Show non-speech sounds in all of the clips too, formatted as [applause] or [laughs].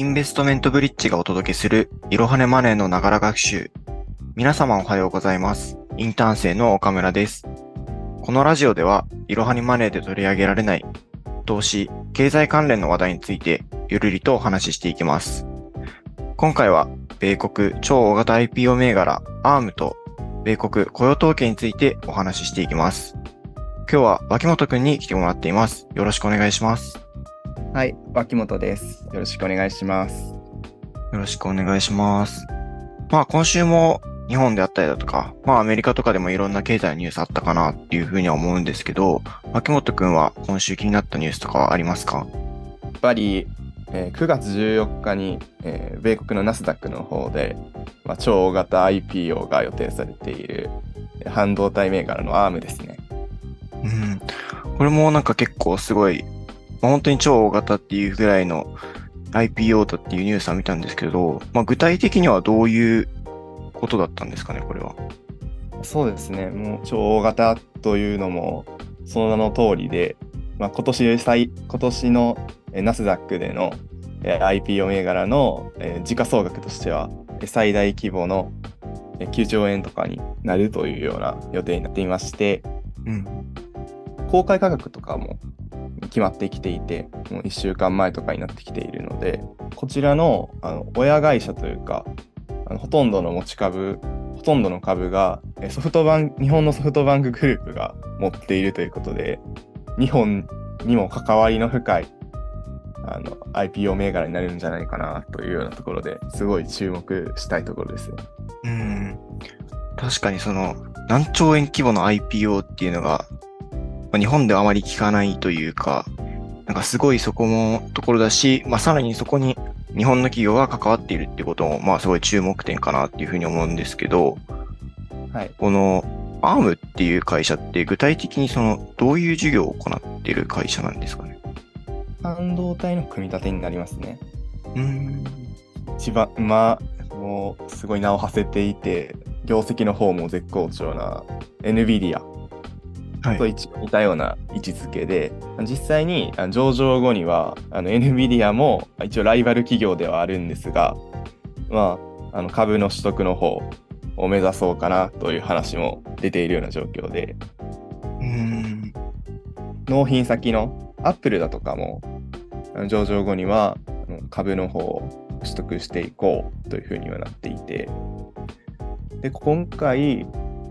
インベストメントブリッジがお届けするいろはねマネーのながら学習。皆様おはようございます。インターン生の岡村です。このラジオでは、いろはにマネーで取り上げられない投資、経済関連の話題についてゆるりとお話ししていきます。今回は、米国超大型 IPO 銘柄 ARM と米国雇用統計についてお話ししていきます。今日は脇本くんに来てもらっています。よろしくお願いします。はい、脇本です。よろしくお願いします。よろしくお願いします。まあ今週も日本であったりだとか、まあアメリカとかでもいろんな経済ニュースあったかなっていうふうには思うんですけど、脇本くんは今週気になったニュースとかはありますか？やっぱり、えー9月14日に、えー米国のナスダックの方で、まあ、超大型 IPO が予定されているえー半導体銘柄の ARM ですね。うん。これもなんか結構すごい、まあ、本当に超大型っていうぐらいの IPO だっていうニュースは見たんですけど、まあ具体的にはどういうことだったんですかね、これは。そうですね、もう超大型というのもその名の通りで、まあ、今年最今年のえーナスダックでのえー IPO 銘柄のえー時価総額としてはえー最大規模のえー9兆円とかになるというような予定になっていまして、うん。公開価格とかも決まってきていて、もう1週間前とかになってきているので、こちらのあの親会社というか、あのほとんどの持ち株、ほとんどの株がソフトバン日本のソフトバンクグループが持っているということで、日本にも関わりの深いあの IPO 銘柄になるんじゃないかなというようなところですごい注目したいところですね。うん。確かにその何兆円規模の IPO っていうのが、まあ日本ではあまり聞かないというか、なんかすごいそこもところだし、まあさらにそこに日本の企業が関わっているってことも、まあすごい注目点かなっていうふうに思うんですけど、はい。この ARM っていう会社って具体的にそのどういう事業を行っている会社なんですかね？半導体の組み立てになりますね。うん。一番、まあ、もうすごい名を馳せていて、業績の方も絶好調な NVIDIA はいと一応似たような位置づけで、実際に上場後にはあの NVIDIA も一応ライバル企業ではあるんですが、まあ、あの株の取得の方を目指そうかなという話も出ているような状況で、うん。納品先のアップルだとかも上場後には株の方を取得していこうというふうにはなっていて。で今回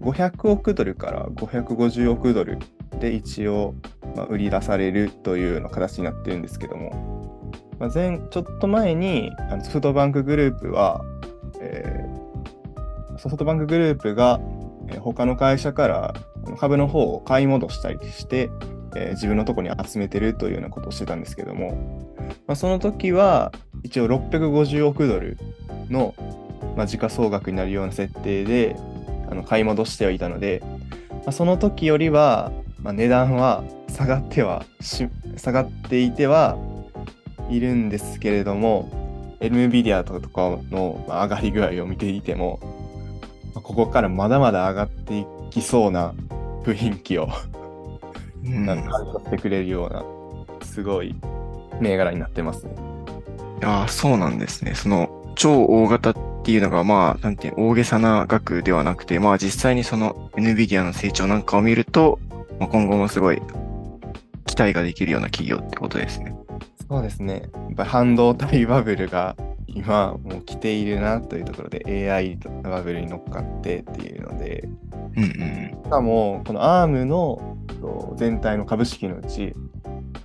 500億ドルから550億ドルで一応、まあ、売り出されるというような形になってるんですけども、まあ、前ちょっと前にあのソフトバンクグループは、えーソフトバンクグループが、他の会社から株の方を買い戻したりして、えー自分のところに集めてるというようなことをしてたんですけども、まあ、その時は一応650億ドルの、まあ、時価総額になるような設定であの買い戻してはいたので、まあ、その時よりは、まあ、値段は下がってはし下がっていてはいるんですけれども NVIDIA とかのまあ上がり具合を見ていても、まあここからまだまだ上がっていきそうな [laughs] 雰囲気をうんなんか感じてくれるような、すごい銘柄になってますね。そうなんですね。その、超大型っていうのが、まあ、なんていう、大げさな額ではなくて、まあ実際にその NVIDIA の成長なんかを見ると、まあ、今後もすごい期待ができるような企業ってことですね。そうですね。やっぱり半導体バブルが今もう来ているなというところで AI バブルに乗っかってっていうので、うんうん。しかもこの ARM のと全体の株式のうち、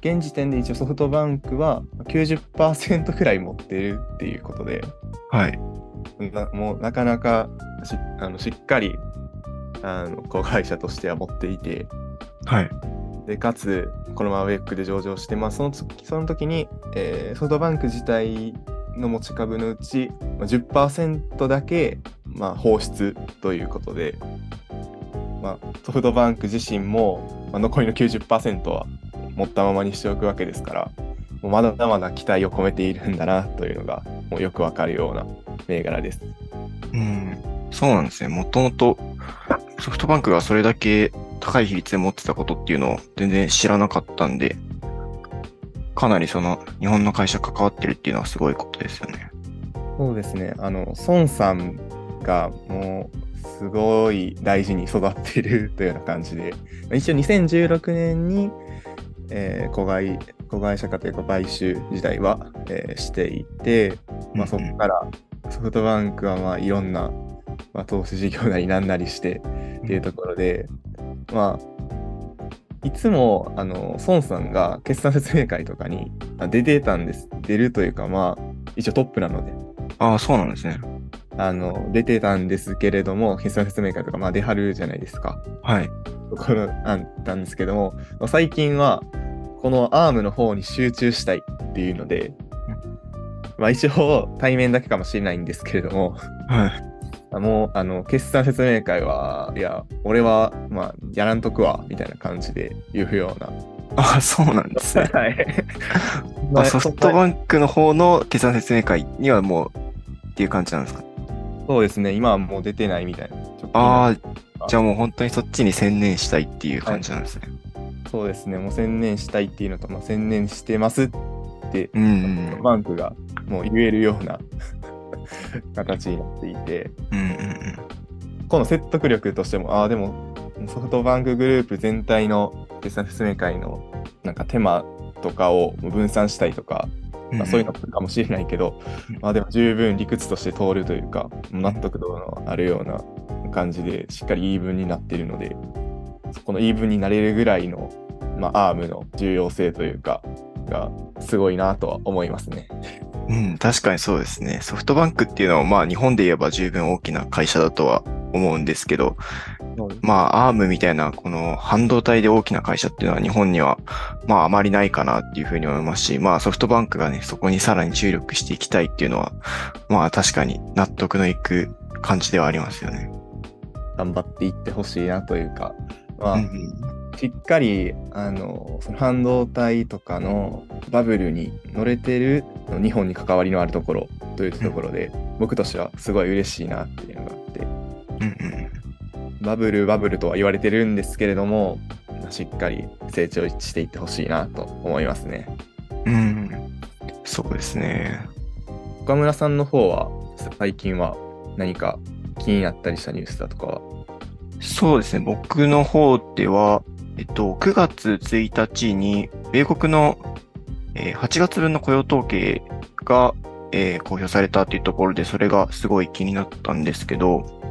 現時点で一応ソフトバンクは90%くらい持ってるっていうことで、はい。なもうなかなかしあのしっかりあの子会社としては持っていて、はい。でかつこのままウェックで上場して、まあ、その時その時に、えーソフトバンク自体の持ち株のうちまあ10%だけ、まあ、放出ということで、まあ、ソフトバンク自身も、まあ、残りの90%は持ったままにしておくわけですからまだまだ期待を込めているんだなというのがもうよくわかるような銘柄です。うん。そうなんですね。もともとソフトバンクがそれだけ高い比率で持ってたことっていうのを全然知らなかったんで、かなりその日本の会社関わってるっていうのはすごいことですよね。そうですね。あの、孫さんがもうすごい大事に育っているというような感じで、一応2016年に、えー、子会子会社化というか買収自体は、えー、していて、まあ、そこからソフトバンクはまあいろんな、まあ、投資事業なりなんなりしてっていうところで、まあ、いつもあの孫さんが決算説明会とかに出てたんです。出るというか、まあ、一応トップなので。ああ、そうなんですね。あの、出てたんですけれども、決算説明会とか、まあ、出はるじゃないですか。はい。ところあったんですけども、最近は、このアームの方に集中したいっていうので、まあ一応対面だけかもしれないんですけれども、はい。もう、あの、決算説明会は、いや、俺は、まあ、やらんとくわ、みたいな感じで言うような。あ、そうなんですね。[laughs] はい。[laughs] まあ、ソフトバンクの方の決算説明会にはもう、っていう感じなんですか？そうですね、今はもう出てないみたいな。ああ、じゃあもう本当にそっちに専念したいっていう感じなんですね。はいそうですね、もう専念したいっていうのと、まあ、専念してますって、うん、バンクがもう言えるような [laughs] 形になっていて、うんうんうん、この説得力としても、ああ、でもソフトバンクグループ全体の決算説明会のなんか手間とかを分散したいとか、まあ、そういうのかもしれないけど、うん。まあでも十分理屈として通るというか、納得度のあるような感じでしっかり言い分になっているので、そこの言い分になれるぐらいの、まあ、アームの重要性というか、がすごいなとは思いますね。うん、確かにそうですね。ソフトバンクっていうのは、まあ、日本で言えば十分大きな会社だとは思うんですけど、まあ、アームみたいな、この半導体で大きな会社っていうのは日本には、まあ、あまりないかなっていうふうに思いますし、まあ、ソフトバンクがね、そこにさらに注力していきたいっていうのは、まあ、確かに納得のいく感じではありますよね。頑張っていってほしいなというか、まあ、しっかりあのその半導体とかのバブルに乗れてる日本に関わりのあるところというところで、うん、僕としてはすごい嬉しいなっていうのがあって、うんうん、バブルバブルとは言われてるんですけれどもしっかり成長していってほしいなと思いますね。うん、そうですね。岡村さんの方は最近は何か気になったりしたニュースだとかは？そうですね。僕の方では、えっと、9月1日に、米国の、えー、8月分の雇用統計が、えー、公表されたというところで、それがすごい気になったんですけど、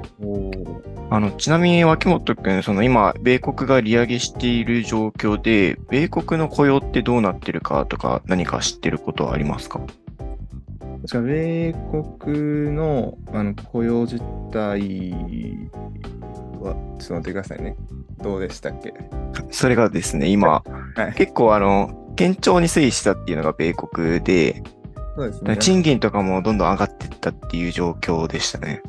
あの、ちなみに脇本くん、その今、米国が利上げしている状況で、米国の雇用ってどうなってるかとか、何か知ってることはありますか？確か米国のあの雇用実態は、ちょっと待ってくださいね。どうでしたっけ？それがですね、今、はい、結構あの、堅調に推移したっていうのが米国で、そうですね。賃金とかもどんどん上がっていったっていう状況でしたね。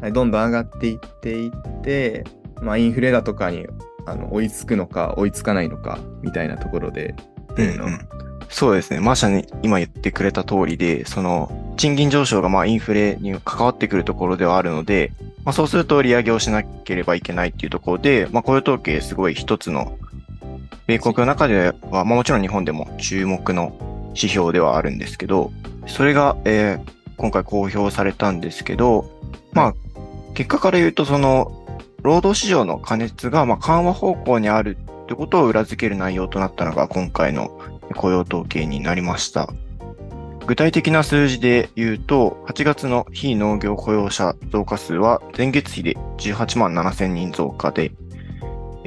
はい、どんどん上がっていっていって、まあ、インフレだとかにあの追いつくのか追いつかないのかみたいなところで、うん、うん、そうですね。マーシャに今言ってくれた通りで、その賃金上昇がまあインフレに関わってくるところではあるので、まあ、そうすると利上げをしなければいけないっていうところで、まあ、雇用統計すごい一つの、米国の中では、まあ、もちろん日本でも注目の指標ではあるんですけど、それが、えー、今回公表されたんですけど、まあ、結果から言うと、その、労働市場の加熱が、まあ、緩和方向にあるってことを裏付ける内容となったのが、今回の雇用統計になりました。具体的な数字で言うと、8月の非農業雇用者増加数は前月比で18万7000人増加で、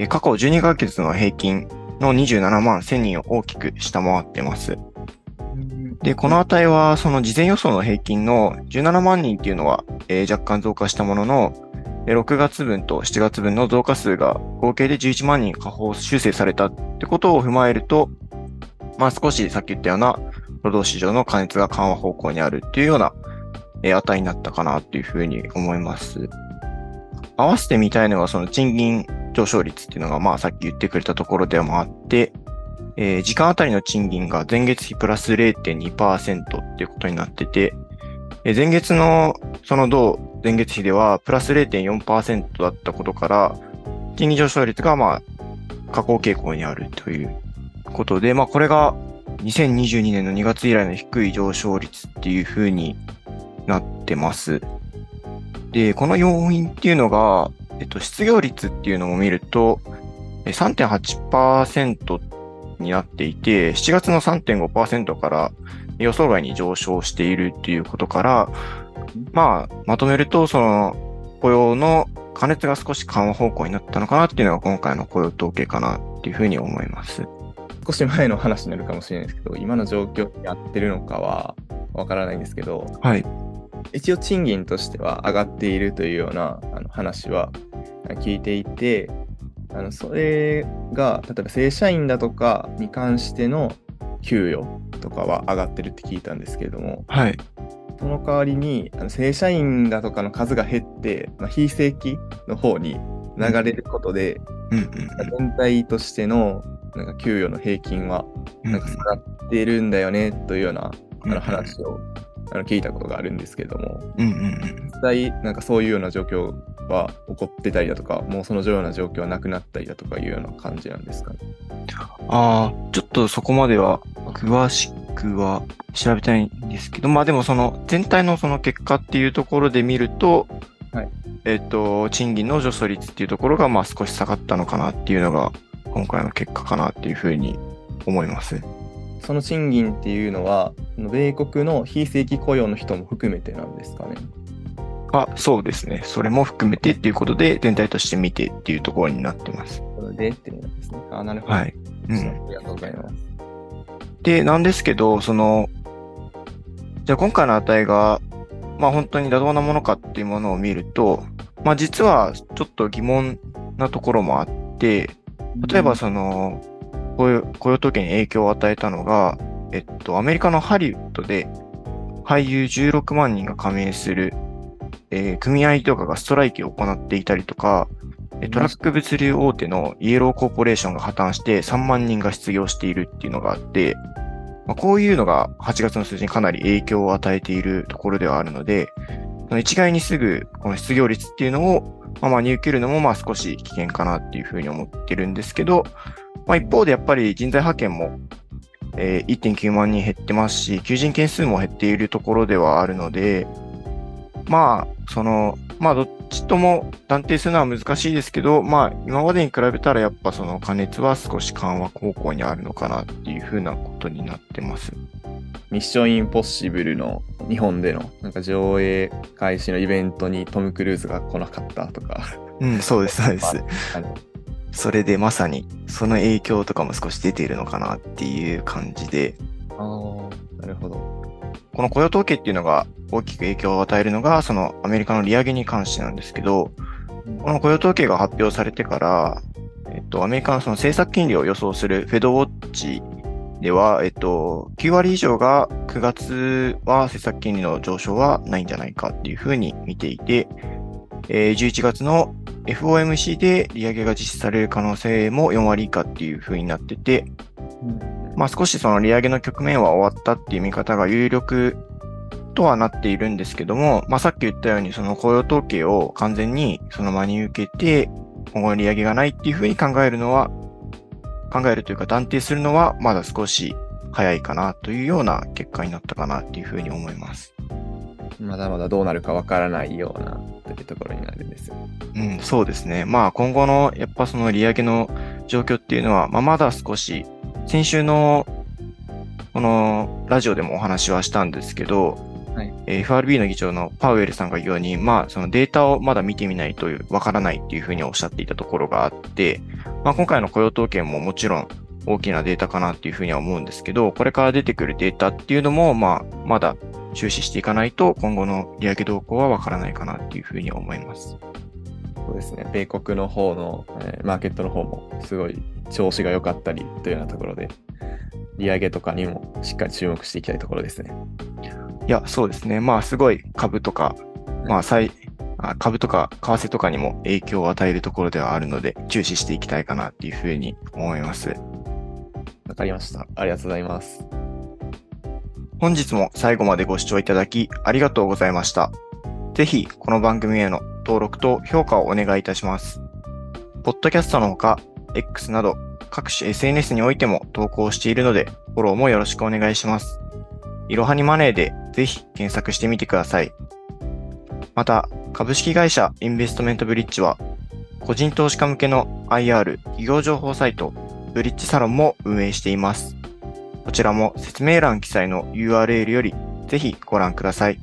過去12ヶ月の平均の27万1000人を大きく下回ってます。で、この値はその事前予想の平均の17万人っていうのは、えー、若干増加したものの、6月分と7月分の増加数が合計で11万人下方修正されたってことを踏まえると、まあ少しさっき言ったような労働市場の加熱が緩和方向にあるっていうような、え値になったかなっていうふうに思います。合わせてみたいのはその賃金上昇率っていうのが、まあさっき言ってくれたところでもあって、えー、時間あたりの賃金が前月比プラス0.2%っていうことになってて、えー、前月のその同前月比ではプラス0.4%だったことから、賃金上昇率がまあ下降傾向にあるということで、まあこれが2022年の2月以来の低い上昇率っていう風になってます。で、この要因っていうのが、えっと、失業率っていうのを見ると、3.8%になっていて、7月の3.5%から予想外に上昇しているっていうことから、まあ、まとめると、その、雇用の加熱が少し緩和方向になったのかなっていうのが今回の雇用統計かなっていうふうに思います。少し前の話になるかもしれないですけど、今の状況に合ってるのかはわからないんですけど、はい。一応賃金としては上がっているというようなあの話はあ聞いていて、あのそれが例えば正社員だとかに関しての給与とかは上がってるって聞いたんですけれども、はい。その代わりにあの正社員だとかの数が減って、まあ、非正規の方に流れることで、うんうん全体としてのなんか給与の平均はうん。なんか下がってるんだよねというようなあうんの話をあの聞いたことがあるんですけれども。実際なんかそういうような状況は起こってたりだとか、もうそのような状況はなくなったりだとかいうような感じなんですかね。ああ、ちょっとそこまでは詳しくは調べたいんですけど、まあでもその全体のその結果っていうところで見ると、はいえっ、と、賃金の上昇率っていうところがまあ少し下がったのかなっていうのが今回の結果かなっていうふうに思います。その賃金っていうのは、米国の非正規雇用の人も含めてなんですかね。あ、そうですね。それも含めてっていうことで全体として見てっていうところになってます。でっていうのですね。あ、なるほど。はい。うん。ありがとうございます。で、なんですけど、その、じゃあ今回の値が、まあ本当に妥当なものかっていうものを見ると、まあ実はちょっと疑問なところもあって、例えばその、雇用雇用統計に影響を与えたのが、えっと、アメリカのハリウッドで俳優16万人が加盟する、えー組合とかがストライキを行っていたりとか、えトラック物流大手のイエローコーポレーションが破綻して3万人が失業しているっていうのがあって、まあ、こういうのが8月の数字にかなり影響を与えているところではあるので、一概にすぐこの失業率っていうのを、まあ、真に受けるのもまあ少し危険かなっていうふうに思ってるんですけど、まあ、一方でやっぱり人材派遣も、えー1.9万人減ってますし、求人件数も減っているところではあるので、まあ、その、まあ、どっちとも断定するのは難しいですけど、まあ、今までに比べたらやっぱその加熱は少し緩和方向にあるのかなっていうふうなことになってます。ミッションインポッシブルの日本でのなんか上映開始のイベントにトム・クルーズが来なかったとか、うん、そうです、そうです。それでまさにその影響とかも少し出ているのかなっていう感じで、あーなるほど。この雇用統計っていうのが大きく影響を与えるのが、そのアメリカの利上げに関してなんですけど、この雇用統計が発表されてから、えっと、アメリカのその政策金利を予想するフェドウォッチでは、えっと、9割以上が9月は政策金利の上昇はないんじゃないかっていうふうに見ていて、えー11月の FOMC で利上げが実施される可能性も4割以下っていうふうになってて、まあ少しその利上げの局面は終わったっていう見方が有力とはなっているんですけども、まあさっき言ったようにその雇用統計を完全にその真に受けて今後の利上げがないっていうふうに考えるのは、考えるというか断定するのはまだ少し早いかなというような結果になったかなっていうふうに思います。まだまだどうなるかわからないようなというところになるんですよ。うん、そうですね。まあ今後のやっぱその利上げの状況っていうのは、まあまだ少し、先週のこのラジオでもお話はしたんですけど、はいえー FRB の議長のパウエルさんが言うように、まあそのデータをまだ見てみないとわからないっていうふうにおっしゃっていたところがあって、まあ今回の雇用統計ももちろん大きなデータかなっていうふうには思うんですけど、これから出てくるデータっていうのも、まあまだ注視していかないと今後の利上げ動向はわからないかなっていうふうに思います。そうですね。米国の方の、えーマーケットの方もすごい調子が良かったりというようなところで、利上げとかにもしっかり注目していきたいところですね。いや、そうですね。まあ、すごい株とか、まあ、最、あ株とか為替とかにも影響を与えるところではあるので、注視していきたいかなっていうふうに思います。わかりました。ありがとうございます。本日も最後までご視聴いただきありがとうございました。ぜひ、この番組への登録と評価をお願いいたします。ポッドキャストのほか、X など各種 SNS においても投稿しているので、フォローもよろしくお願いします。いろはにマネーでぜひ検索してみてください。また、株式会社インベストメントブリッジは、個人投資家向けの IR 企業情報サイト、ブリッジサロンも運営しています。こちらも説明欄記載の URL よりぜひご覧ください。